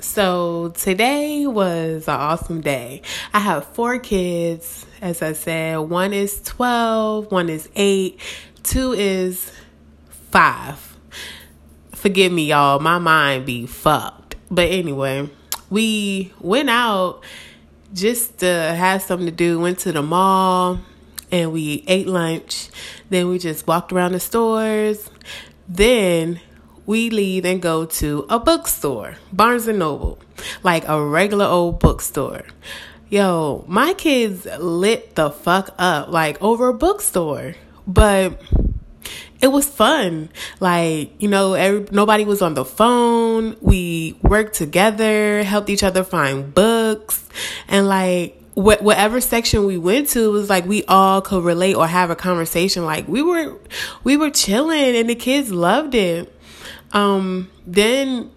So today was an awesome day. I have four kids, as I said. One is 12, one is 8, two is 5. Forgive me, y'all. My mind be fucked. But anyway, we went out just to have something to do. Went to the mall and we ate lunch. Then we just walked around the stores. Then we leave and go to a bookstore, Barnes and Noble, like a regular old bookstore. Yo, my kids lit the fuck up like over a bookstore, but it was fun. Like, you know, every, nobody was on the phone. We worked together, helped each other find books, and like, wh- whatever section we went to was like we all could relate or have a conversation like we were we were chilling and the kids loved it um, then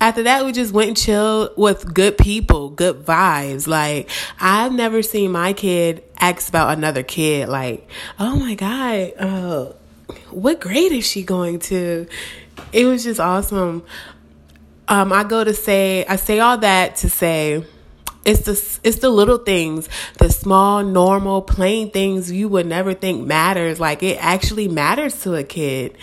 after that, we just went and chilled with good people, good vibes. Like, I've never seen my kid ask about another kid, like, oh my God, uh, what grade is she going to? It was just awesome. Um, I go to say, I say all that to say, it's the it's the little things, the small, normal, plain things you would never think matters. Like it actually matters to a kid.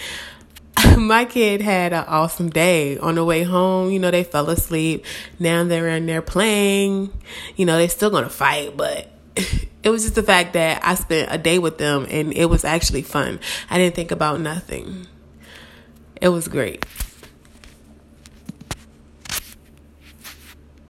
my kid had an awesome day on the way home. You know, they fell asleep. Now they're in there playing. You know, they're still gonna fight, but it was just the fact that I spent a day with them and it was actually fun. I didn't think about nothing. It was great.